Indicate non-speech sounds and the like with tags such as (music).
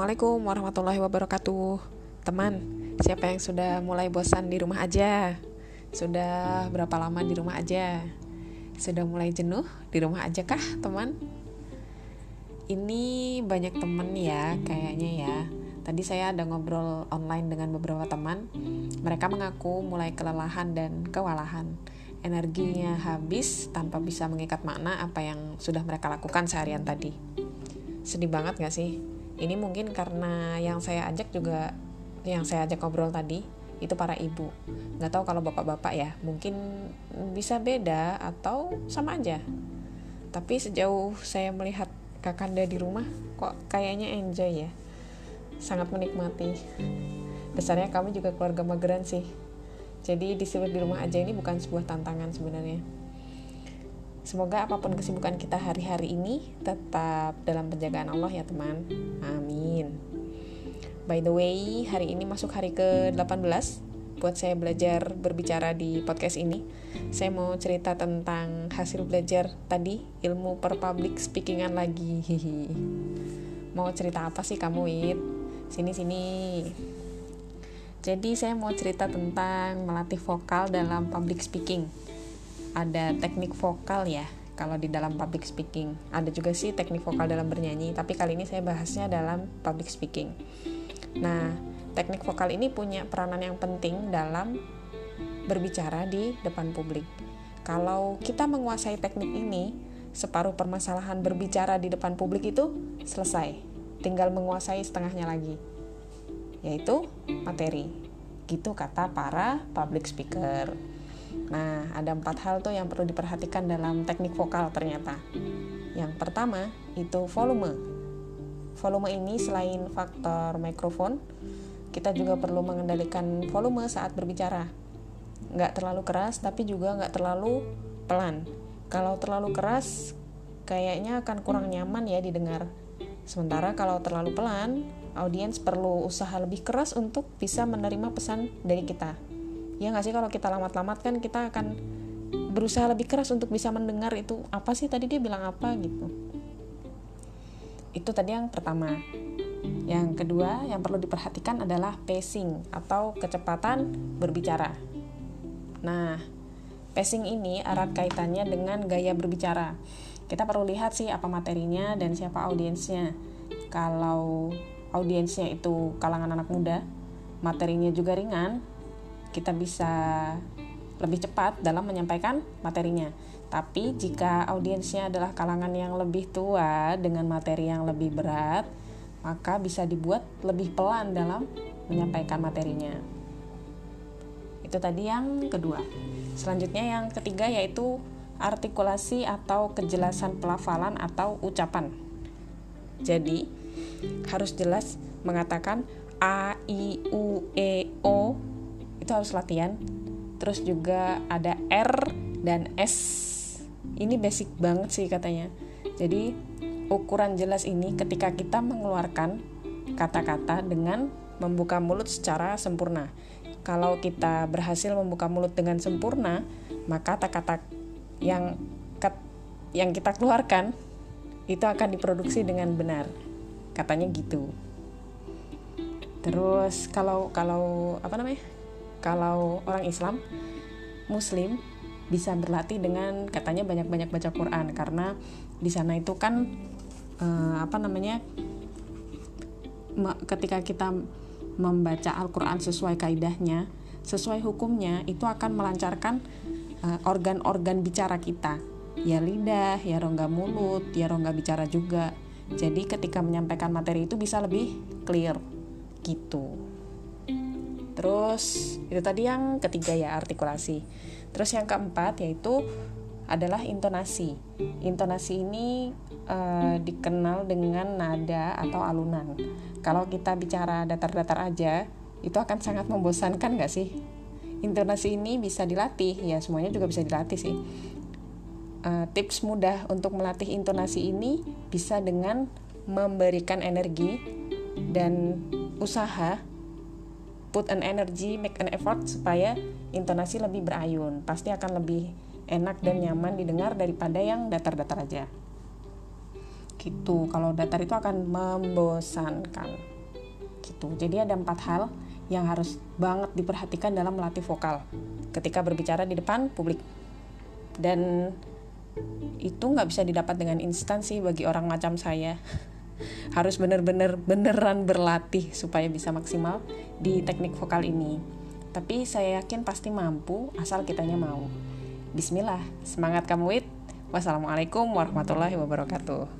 Assalamualaikum warahmatullahi wabarakatuh Teman, siapa yang sudah mulai bosan di rumah aja? Sudah berapa lama di rumah aja? Sudah mulai jenuh di rumah aja kah teman? Ini banyak temen ya kayaknya ya Tadi saya ada ngobrol online dengan beberapa teman Mereka mengaku mulai kelelahan dan kewalahan Energinya habis tanpa bisa mengikat makna apa yang sudah mereka lakukan seharian tadi Sedih banget gak sih? Ini mungkin karena yang saya ajak juga yang saya ajak ngobrol tadi itu para ibu. Nggak tahu kalau bapak-bapak ya mungkin bisa beda atau sama aja. Tapi sejauh saya melihat kakanda di rumah kok kayaknya enjoy ya. Sangat menikmati. Dasarnya kami juga keluarga mageran sih. Jadi disebut di rumah aja ini bukan sebuah tantangan sebenarnya Semoga apa pun kesibukan kita hari-hari ini tetap dalam penjagaan Allah ya teman. Amin. By the way, hari ini masuk hari ke-18 buat saya belajar berbicara di podcast ini. Saya mau cerita tentang hasil belajar tadi, ilmu per public speakingan lagi. mau cerita apa sih kamu, Wit? Sini-sini. Jadi saya mau cerita tentang melatih vokal dalam public speaking ada teknik vokal ya kalau di dalam public speaking. Ada juga sih teknik vokal dalam bernyanyi, tapi kali ini saya bahasnya dalam public speaking. Nah, teknik vokal ini punya peranan yang penting dalam berbicara di depan publik. Kalau kita menguasai teknik ini, separuh permasalahan berbicara di depan publik itu selesai. Tinggal menguasai setengahnya lagi, yaitu materi. Gitu kata para public speaker. Nah, ada empat hal tuh yang perlu diperhatikan dalam teknik vokal ternyata. Yang pertama itu volume. Volume ini selain faktor mikrofon, kita juga perlu mengendalikan volume saat berbicara. Nggak terlalu keras, tapi juga nggak terlalu pelan. Kalau terlalu keras, kayaknya akan kurang nyaman ya didengar. Sementara kalau terlalu pelan, audiens perlu usaha lebih keras untuk bisa menerima pesan dari kita ya nggak sih kalau kita lamat-lamat kan kita akan berusaha lebih keras untuk bisa mendengar itu apa sih tadi dia bilang apa gitu. Itu tadi yang pertama. Yang kedua yang perlu diperhatikan adalah pacing atau kecepatan berbicara. Nah pacing ini erat kaitannya dengan gaya berbicara. Kita perlu lihat sih apa materinya dan siapa audiensnya. Kalau audiensnya itu kalangan anak muda materinya juga ringan kita bisa lebih cepat dalam menyampaikan materinya. Tapi jika audiensnya adalah kalangan yang lebih tua dengan materi yang lebih berat, maka bisa dibuat lebih pelan dalam menyampaikan materinya. Itu tadi yang kedua. Selanjutnya yang ketiga yaitu artikulasi atau kejelasan pelafalan atau ucapan. Jadi, harus jelas mengatakan a, i, u, e, o itu harus latihan. Terus juga ada R dan S. Ini basic banget sih katanya. Jadi ukuran jelas ini ketika kita mengeluarkan kata-kata dengan membuka mulut secara sempurna. Kalau kita berhasil membuka mulut dengan sempurna maka kata-kata yang yang kita keluarkan itu akan diproduksi dengan benar. Katanya gitu. Terus kalau kalau apa namanya kalau orang Islam Muslim bisa berlatih dengan katanya banyak-banyak baca Quran. Karena di sana itu kan uh, apa namanya ketika kita membaca Al-Quran sesuai kaidahnya sesuai hukumnya itu akan melancarkan eh, organ-organ uh, bicara kita. Ya lidah ya rongga mulut ya rongga bicara juga. Jadi ketika menyampaikan materi itu bisa lebih clear. Gitu Terus itu tadi yang ketiga ya artikulasi. Terus yang keempat yaitu adalah intonasi. Intonasi ini uh, dikenal dengan nada atau alunan. Kalau kita bicara datar-datar aja, itu akan sangat membosankan gak sih? Intonasi ini bisa dilatih, ya semuanya juga bisa dilatih sih. Uh, tips mudah untuk melatih intonasi ini bisa dengan memberikan energi dan usaha put an energy, make an effort supaya intonasi lebih berayun. Pasti akan lebih enak dan nyaman didengar daripada yang datar-datar aja. Gitu. Kalau datar itu akan membosankan. gitu. Jadi ada empat hal yang harus banget diperhatikan dalam melatih vokal ketika berbicara di depan publik. Dan itu nggak bisa didapat dengan instan sih bagi orang macam saya. (laughs) harus bener-bener beneran berlatih supaya bisa maksimal di teknik vokal ini. Tapi saya yakin pasti mampu asal kitanya mau. Bismillah, semangat kamu Wit. Wassalamualaikum warahmatullahi wabarakatuh.